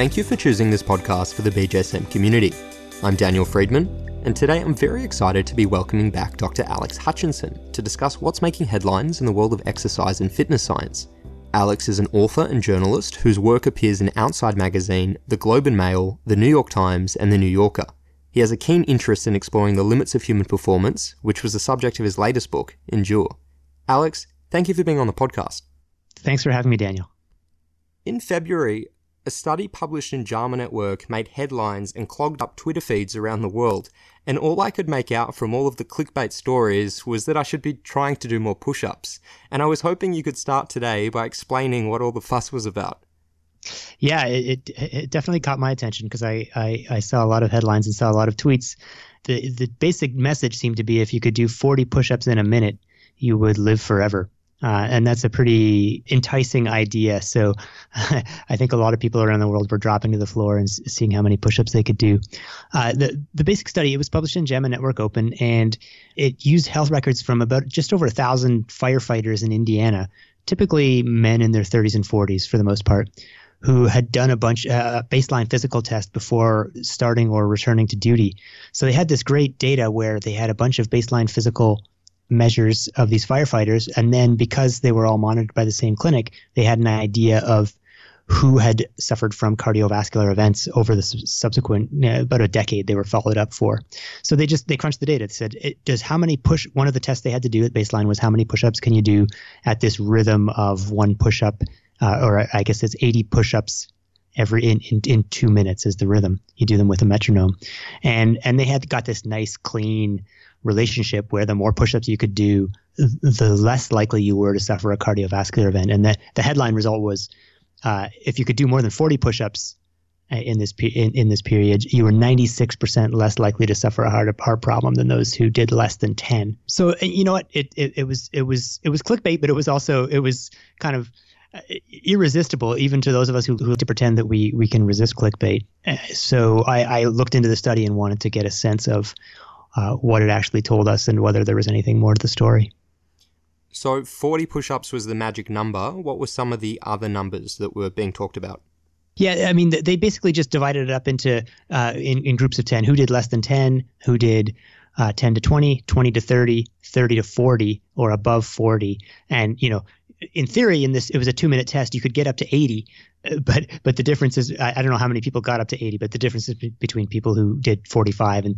Thank you for choosing this podcast for the BJSM community. I'm Daniel Friedman, and today I'm very excited to be welcoming back Dr. Alex Hutchinson to discuss what's making headlines in the world of exercise and fitness science. Alex is an author and journalist whose work appears in Outside Magazine, The Globe and Mail, The New York Times, and The New Yorker. He has a keen interest in exploring the limits of human performance, which was the subject of his latest book, Endure. Alex, thank you for being on the podcast. Thanks for having me, Daniel. In February, a study published in JAMA Network made headlines and clogged up Twitter feeds around the world, and all I could make out from all of the clickbait stories was that I should be trying to do more push ups. And I was hoping you could start today by explaining what all the fuss was about. Yeah, it, it definitely caught my attention because I, I, I saw a lot of headlines and saw a lot of tweets. The, the basic message seemed to be if you could do 40 push ups in a minute, you would live forever. Uh, and that's a pretty enticing idea. So I think a lot of people around the world were dropping to the floor and seeing how many push-ups they could do. Uh, the the basic study it was published in JAMA Network Open, and it used health records from about just over a thousand firefighters in Indiana, typically men in their 30s and 40s for the most part, who had done a bunch uh, baseline physical test before starting or returning to duty. So they had this great data where they had a bunch of baseline physical measures of these firefighters. And then because they were all monitored by the same clinic, they had an idea of who had suffered from cardiovascular events over the subsequent about a decade they were followed up for. So they just they crunched the data. It said it does how many push one of the tests they had to do at baseline was how many push-ups can you do at this rhythm of one push-up uh, or I guess it's 80 push-ups every in, in, in two minutes is the rhythm. You do them with a metronome, and and they had got this nice clean relationship where the more push-ups you could do, the less likely you were to suffer a cardiovascular event. And the, the headline result was uh, if you could do more than 40 push-ups uh, in this in, in this period, you were 96% less likely to suffer a heart heart problem than those who did less than 10. So you know what? It, it it was it was it was clickbait, but it was also it was kind of uh, irresistible even to those of us who, who like to pretend that we we can resist clickbait. Uh, so I, I looked into the study and wanted to get a sense of uh, what it actually told us and whether there was anything more to the story. So 40 push ups was the magic number. What were some of the other numbers that were being talked about? Yeah, I mean, they basically just divided it up into uh, in, in groups of 10 who did less than 10, who did uh, 10 to 20, 20 to 30, 30 to 40, or above 40. And, you know, in theory, in this, it was a two minute test. You could get up to 80, but but the difference is I, I, don't know how many people got up to 80 but the difference is between people who did 45 and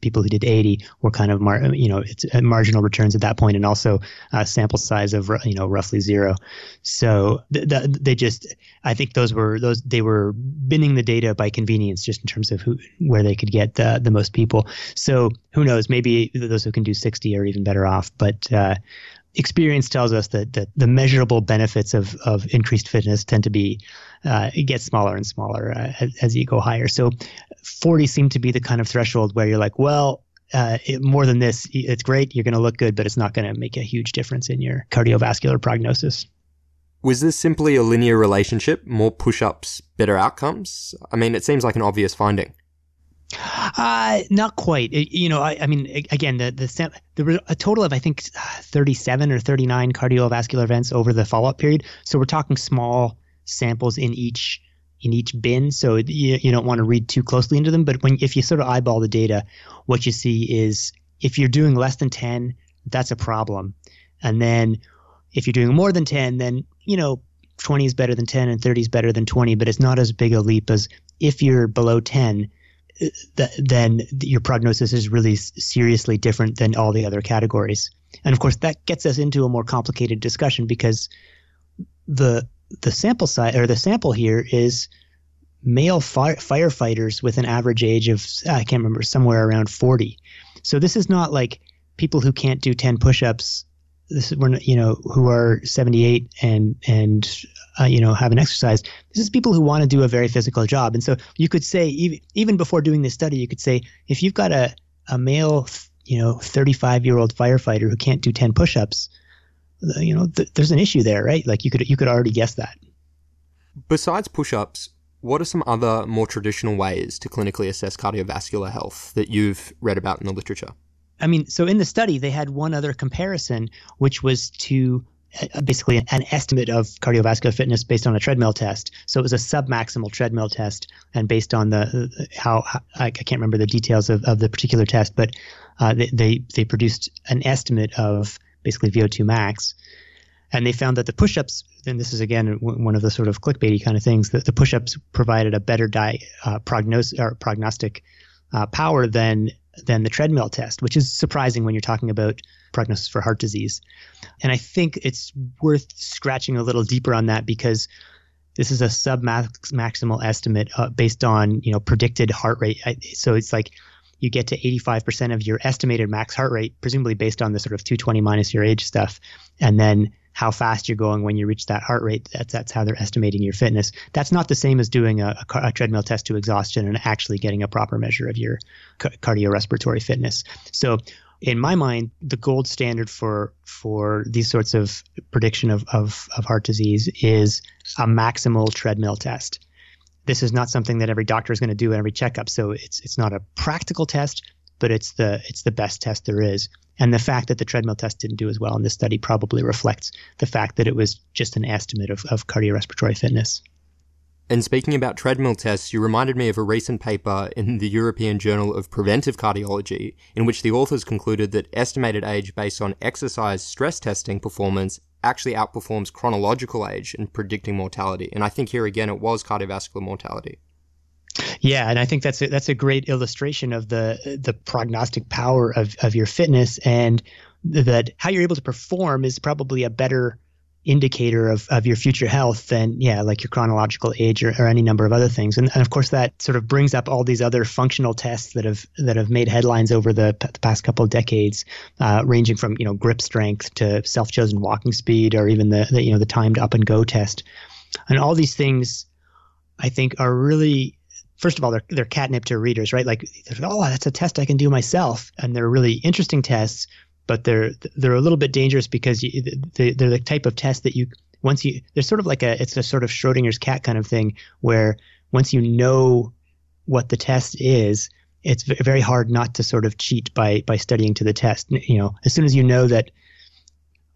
people who did 80 were kind of mar- you know it's uh, marginal returns at that point and also a sample size of you know roughly zero so th- th- they just i think those were those they were binning the data by convenience just in terms of who where they could get the, the most people so who knows maybe those who can do 60 are even better off but uh, experience tells us that, that the measurable benefits of, of increased fitness tend to be uh, it gets smaller and smaller uh, as, as, you go higher. So 40 seemed to be the kind of threshold where you're like, well, uh, it, more than this, it's great. You're going to look good, but it's not going to make a huge difference in your cardiovascular prognosis. Was this simply a linear relationship? More push ups, better outcomes? I mean, it seems like an obvious finding. Uh, not quite. It, you know, I, I, mean, again, the the there were a total of I think 37 or 39 cardiovascular events over the follow-up period. So we're talking small samples in each in each bin. So you, you don't want to read too closely into them. But when if you sort of eyeball the data, what you see is if you're doing less than 10, that's a problem. And then if you're doing more than 10, then you know 20 is better than 10 and 30 is better than 20. But it's not as big a leap as if you're below 10 then your prognosis is really seriously different than all the other categories. And of course, that gets us into a more complicated discussion because the the sample size or the sample here is male fire, firefighters with an average age of I can't remember somewhere around 40. So this is not like people who can't do 10 push-ups this is you know who are 78 and and uh, you know have an exercise this is people who want to do a very physical job. And so you could say even, even before doing this study you could say if you've got a, a male you know 35 year old firefighter who can't do 10 push-ups you know th- there's an issue there right? Like you could you could already guess that. Besides push-ups what are some other more traditional ways to clinically assess cardiovascular health that you've read about in the literature? I mean, so in the study, they had one other comparison, which was to basically an estimate of cardiovascular fitness based on a treadmill test. So it was a submaximal treadmill test, and based on the how, I can't remember the details of, of the particular test, but uh, they, they they produced an estimate of basically VO2 max, and they found that the push-ups. And this is again one of the sort of clickbaity kind of things. That the push-ups provided a better di- uh, prognosis or prognostic uh, power than than the treadmill test, which is surprising when you're talking about prognosis for heart disease. And I think it's worth scratching a little deeper on that because this is a sub maximal estimate uh, based on you know predicted heart rate. So it's like you get to 85% of your estimated max heart rate, presumably based on the sort of 220 minus your age stuff, and then how fast you're going when you reach that heart rate. That's that's how they're estimating your fitness. That's not the same as doing a, a, a treadmill test to exhaustion and actually getting a proper measure of your ca- cardiorespiratory fitness. So in my mind, the gold standard for for these sorts of prediction of, of, of heart disease is a maximal treadmill test. This is not something that every doctor is going to do in every checkup. So it's it's not a practical test, but it's the it's the best test there is. And the fact that the treadmill test didn't do as well in this study probably reflects the fact that it was just an estimate of, of cardiorespiratory fitness. And speaking about treadmill tests, you reminded me of a recent paper in the European Journal of Preventive Cardiology, in which the authors concluded that estimated age based on exercise stress testing performance actually outperforms chronological age in predicting mortality. And I think here again it was cardiovascular mortality. Yeah, and I think that's a, that's a great illustration of the the prognostic power of of your fitness and that how you're able to perform is probably a better indicator of, of your future health than yeah like your chronological age or, or any number of other things. And, and of course that sort of brings up all these other functional tests that have that have made headlines over the, the past couple of decades uh, ranging from you know grip strength to self-chosen walking speed or even the, the you know the timed up and go test. And all these things i think are really first of all, they're they're catnip to readers, right? Like, oh, that's a test I can do myself, and they're really interesting tests, but they're they're a little bit dangerous because you, they, they're the type of test that you once you they're sort of like a it's a sort of Schrodinger's cat kind of thing where once you know what the test is, it's very hard not to sort of cheat by by studying to the test. You know, as soon as you know that,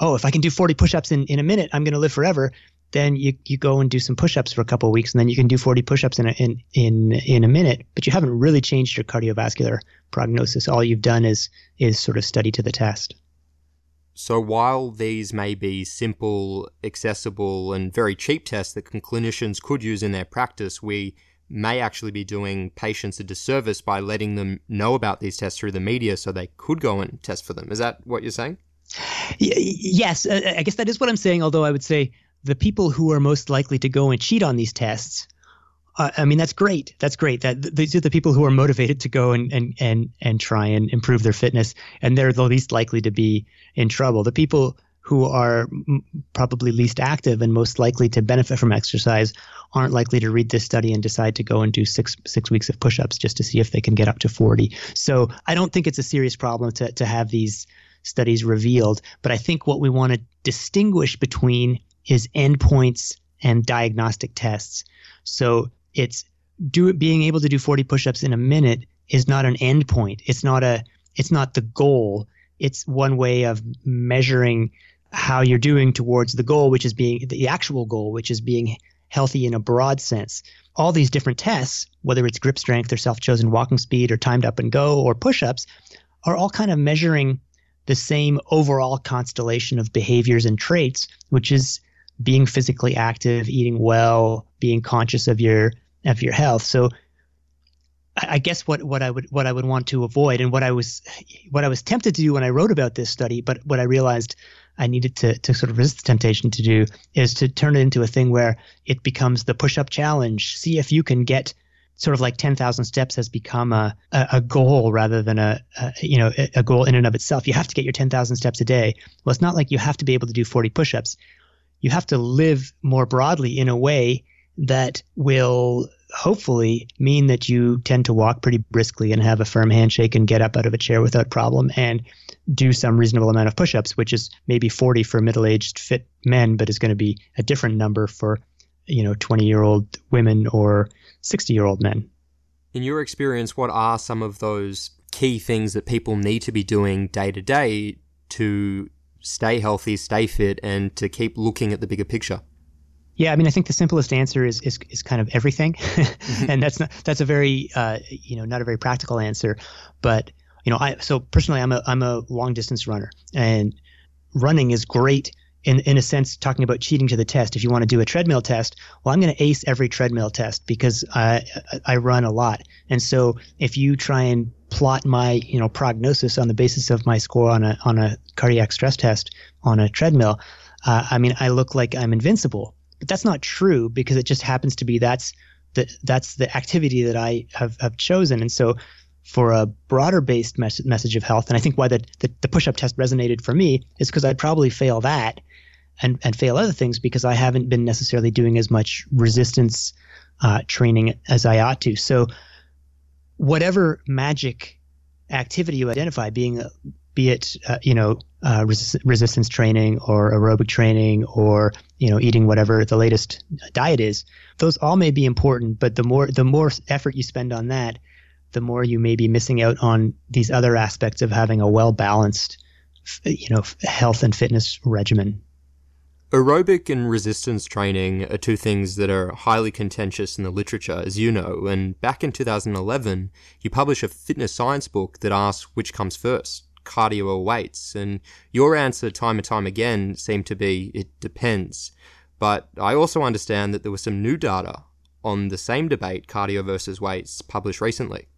oh, if I can do 40 push-ups in, in a minute, I'm going to live forever then you, you go and do some push-ups for a couple of weeks and then you can do 40 push-ups in a, in, in, in a minute, but you haven't really changed your cardiovascular prognosis. All you've done is, is sort of study to the test. So while these may be simple, accessible, and very cheap tests that clinicians could use in their practice, we may actually be doing patients a disservice by letting them know about these tests through the media so they could go and test for them. Is that what you're saying? Yes, uh, uh, I guess that is what I'm saying, although I would say the people who are most likely to go and cheat on these tests uh, I mean that's great. That's great. That these are the people who are motivated to go and and and and try and improve their fitness, and they're the least likely to be in trouble. The people who are probably least active and most likely to benefit from exercise aren't likely to read this study and decide to go and do six six weeks of push-ups just to see if they can get up to 40. So I don't think it's a serious problem to to have these studies revealed, but I think what we want to distinguish between is endpoints and diagnostic tests. So it's do being able to do 40 push-ups in a minute is not an endpoint. It's not a it's not the goal. It's one way of measuring how you're doing towards the goal, which is being the actual goal, which is being healthy in a broad sense. All these different tests, whether it's grip strength or self-chosen walking speed or timed up and go or push-ups, are all kind of measuring the same overall constellation of behaviors and traits, which is being physically active, eating well, being conscious of your of your health. So I guess what, what I would what I would want to avoid and what I was what I was tempted to do when I wrote about this study, but what I realized I needed to to sort of resist the temptation to do is to turn it into a thing where it becomes the push up challenge. See if you can get sort of like 10,000 steps has become a, a, a goal rather than a, a, you know a goal in and of itself. You have to get your 10,000 steps a day. Well, it's not like you have to be able to do 40 push-ups you have to live more broadly in a way that will hopefully mean that you tend to walk pretty briskly and have a firm handshake and get up out of a chair without problem and do some reasonable amount of push-ups which is maybe 40 for middle-aged fit men but is going to be a different number for you know 20-year-old women or 60-year-old men. In your experience what are some of those key things that people need to be doing day to day to stay healthy, stay fit, and to keep looking at the bigger picture? Yeah, I mean, I think the simplest answer is is, is kind of everything, and that's not that's a very uh, you know not a very practical answer, but you know I so personally I'm a I'm a long distance runner, and running is great in in a sense talking about cheating to the test. If you want to do a treadmill test, well, I'm going to ace every treadmill test because I I run a lot, and so if you try and plot my you know prognosis on the basis of my score on a on a cardiac stress test on a treadmill, uh, I mean I look like I'm invincible but that's not true because it just happens to be that's the that's the activity that I have, have chosen. And so for a broader based mes- message of health, and I think why the, the, the push up test resonated for me is because I'd probably fail that and, and fail other things because I haven't been necessarily doing as much resistance uh, training as I ought to. So whatever magic activity you identify, being be it uh, you know uh, resistance training or aerobic training or you know eating whatever the latest diet is those all may be important but the more the more effort you spend on that the more you may be missing out on these other aspects of having a well balanced you know health and fitness regimen Aerobic and resistance training are two things that are highly contentious in the literature, as you know, and back in 2011, you published a fitness science book that asks which comes first, cardio or weights? And your answer, time and time again, seemed to be it depends. But I also understand that there was some new data on the same debate, cardio versus weights, published recently.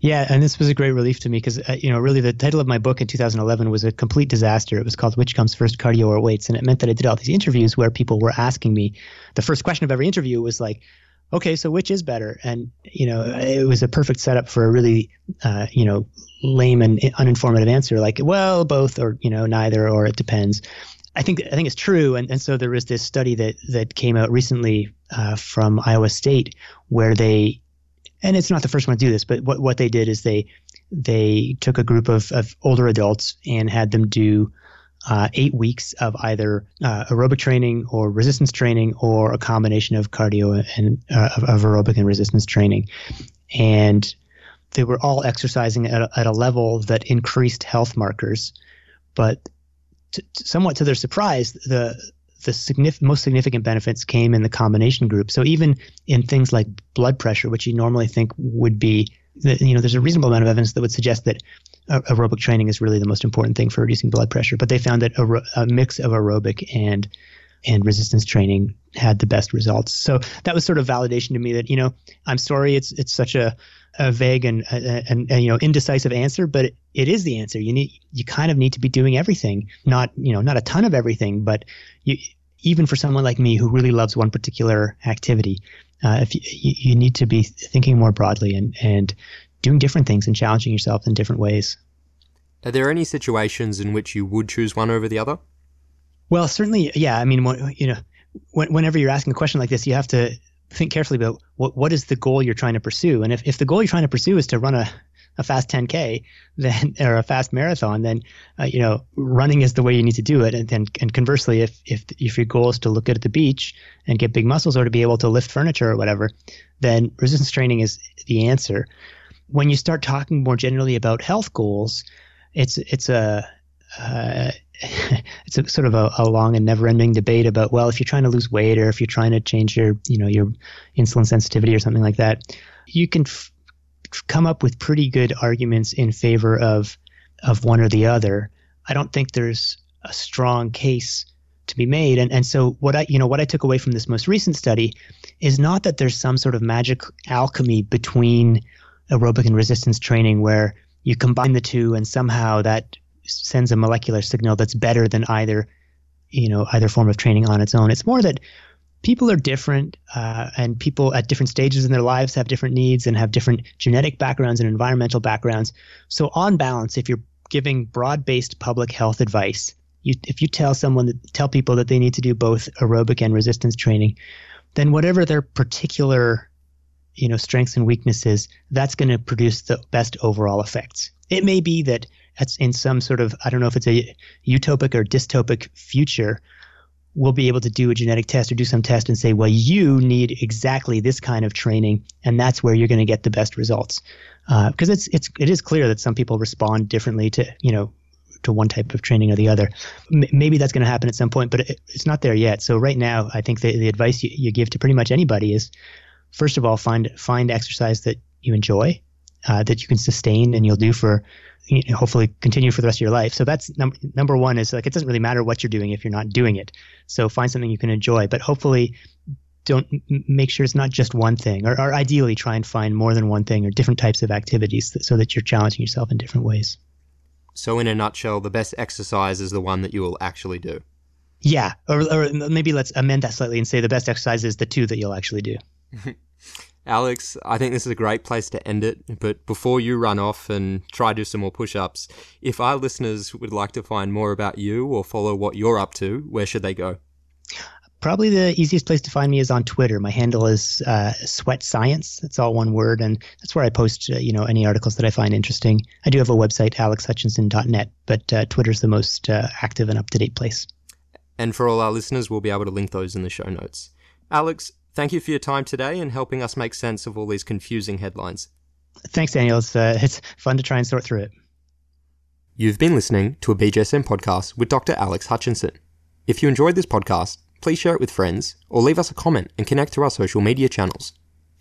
Yeah, and this was a great relief to me because uh, you know really the title of my book in 2011 was a complete disaster. It was called "Which Comes First, Cardio or Weights," and it meant that I did all these interviews where people were asking me. The first question of every interview was like, "Okay, so which is better?" And you know, it was a perfect setup for a really uh, you know lame and uninformative answer like, well, both or you know neither or it depends. I think I think it's true, and, and so there was this study that that came out recently uh, from Iowa State where they, and it's not the first one to do this, but what what they did is they they took a group of, of older adults and had them do uh, eight weeks of either uh, aerobic training or resistance training or a combination of cardio and uh, of aerobic and resistance training, and they were all exercising at a, at a level that increased health markers, but to, somewhat to their surprise, the the signif- most significant benefits came in the combination group. So even in things like blood pressure, which you normally think would be, you know, there's a reasonable amount of evidence that would suggest that aerobic training is really the most important thing for reducing blood pressure. But they found that a, a mix of aerobic and and resistance training had the best results. So that was sort of validation to me that you know I'm sorry it's it's such a, a vague and, and, and you know indecisive answer, but it, it is the answer. You need you kind of need to be doing everything, not you know not a ton of everything, but you even for someone like me who really loves one particular activity, uh, if you, you need to be thinking more broadly and and doing different things and challenging yourself in different ways. Are there any situations in which you would choose one over the other? Well, certainly, yeah. I mean, you know, whenever you're asking a question like this, you have to think carefully about what what is the goal you're trying to pursue. And if, if the goal you're trying to pursue is to run a, a fast 10k, then or a fast marathon, then uh, you know running is the way you need to do it. And then and conversely, if if if your goal is to look good at the beach and get big muscles or to be able to lift furniture or whatever, then resistance training is the answer. When you start talking more generally about health goals, it's it's a uh, it's a sort of a, a, long and never-ending debate about well, if you're trying to lose weight or if you're trying to change your you know your insulin sensitivity or something like that, you can f- come up with pretty good arguments in favor of of one or the other. I don't think there's a strong case to be made. And and so what I you know what I took away from this most recent study is not that there's some sort of magic alchemy between aerobic and resistance training where you combine the two and somehow that sends a molecular signal that's better than either you know either form of training on its own. It's more that people are different uh, and people at different stages in their lives have different needs and have different genetic backgrounds and environmental backgrounds. So on balance if you're giving broad-based public health advice you, if you tell someone that tell people that they need to do both aerobic and resistance training then whatever their particular you know strengths and weaknesses that's going to produce the best overall effects it may be that in some sort of I don't know if it's a utopic or dystopic future, we'll be able to do a genetic test or do some test and say, well, you need exactly this kind of training, and that's where you're going to get the best results. Because uh, it's it's it is clear that some people respond differently to you know to one type of training or the other. M- maybe that's going to happen at some point, but it, it's not there yet. So right now, I think the, the advice you, you give to pretty much anybody is, first of all, find find exercise that you enjoy, uh, that you can sustain, and you'll do for you know, hopefully continue for the rest of your life. So that's num- number one is like it doesn't really matter what you're doing if you're not doing it. So find something you can enjoy, but hopefully don't m- make sure it's not just one thing, or, or ideally try and find more than one thing or different types of activities so that you're challenging yourself in different ways. So, in a nutshell, the best exercise is the one that you will actually do. Yeah, or, or maybe let's amend that slightly and say the best exercise is the two that you'll actually do. Alex, I think this is a great place to end it. But before you run off and try to do some more push ups, if our listeners would like to find more about you or follow what you're up to, where should they go? Probably the easiest place to find me is on Twitter. My handle is uh, Sweat Science. It's all one word, and that's where I post, uh, you know, any articles that I find interesting. I do have a website, alexhutchinson.net, but uh, Twitter's the most uh, active and up to date place. And for all our listeners, we'll be able to link those in the show notes. Alex, thank you for your time today and helping us make sense of all these confusing headlines. Thanks, Daniel. It's, uh, it's fun to try and sort through it. You've been listening to a BJSM podcast with Dr. Alex Hutchinson. If you enjoyed this podcast, please share it with friends or leave us a comment and connect to our social media channels.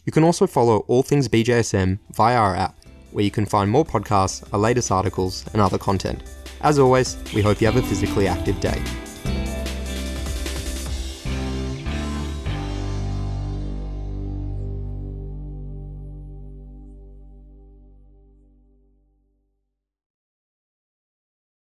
You can also follow all things BJSM via our app, where you can find more podcasts, our latest articles, and other content. As always, we hope you have a physically active day.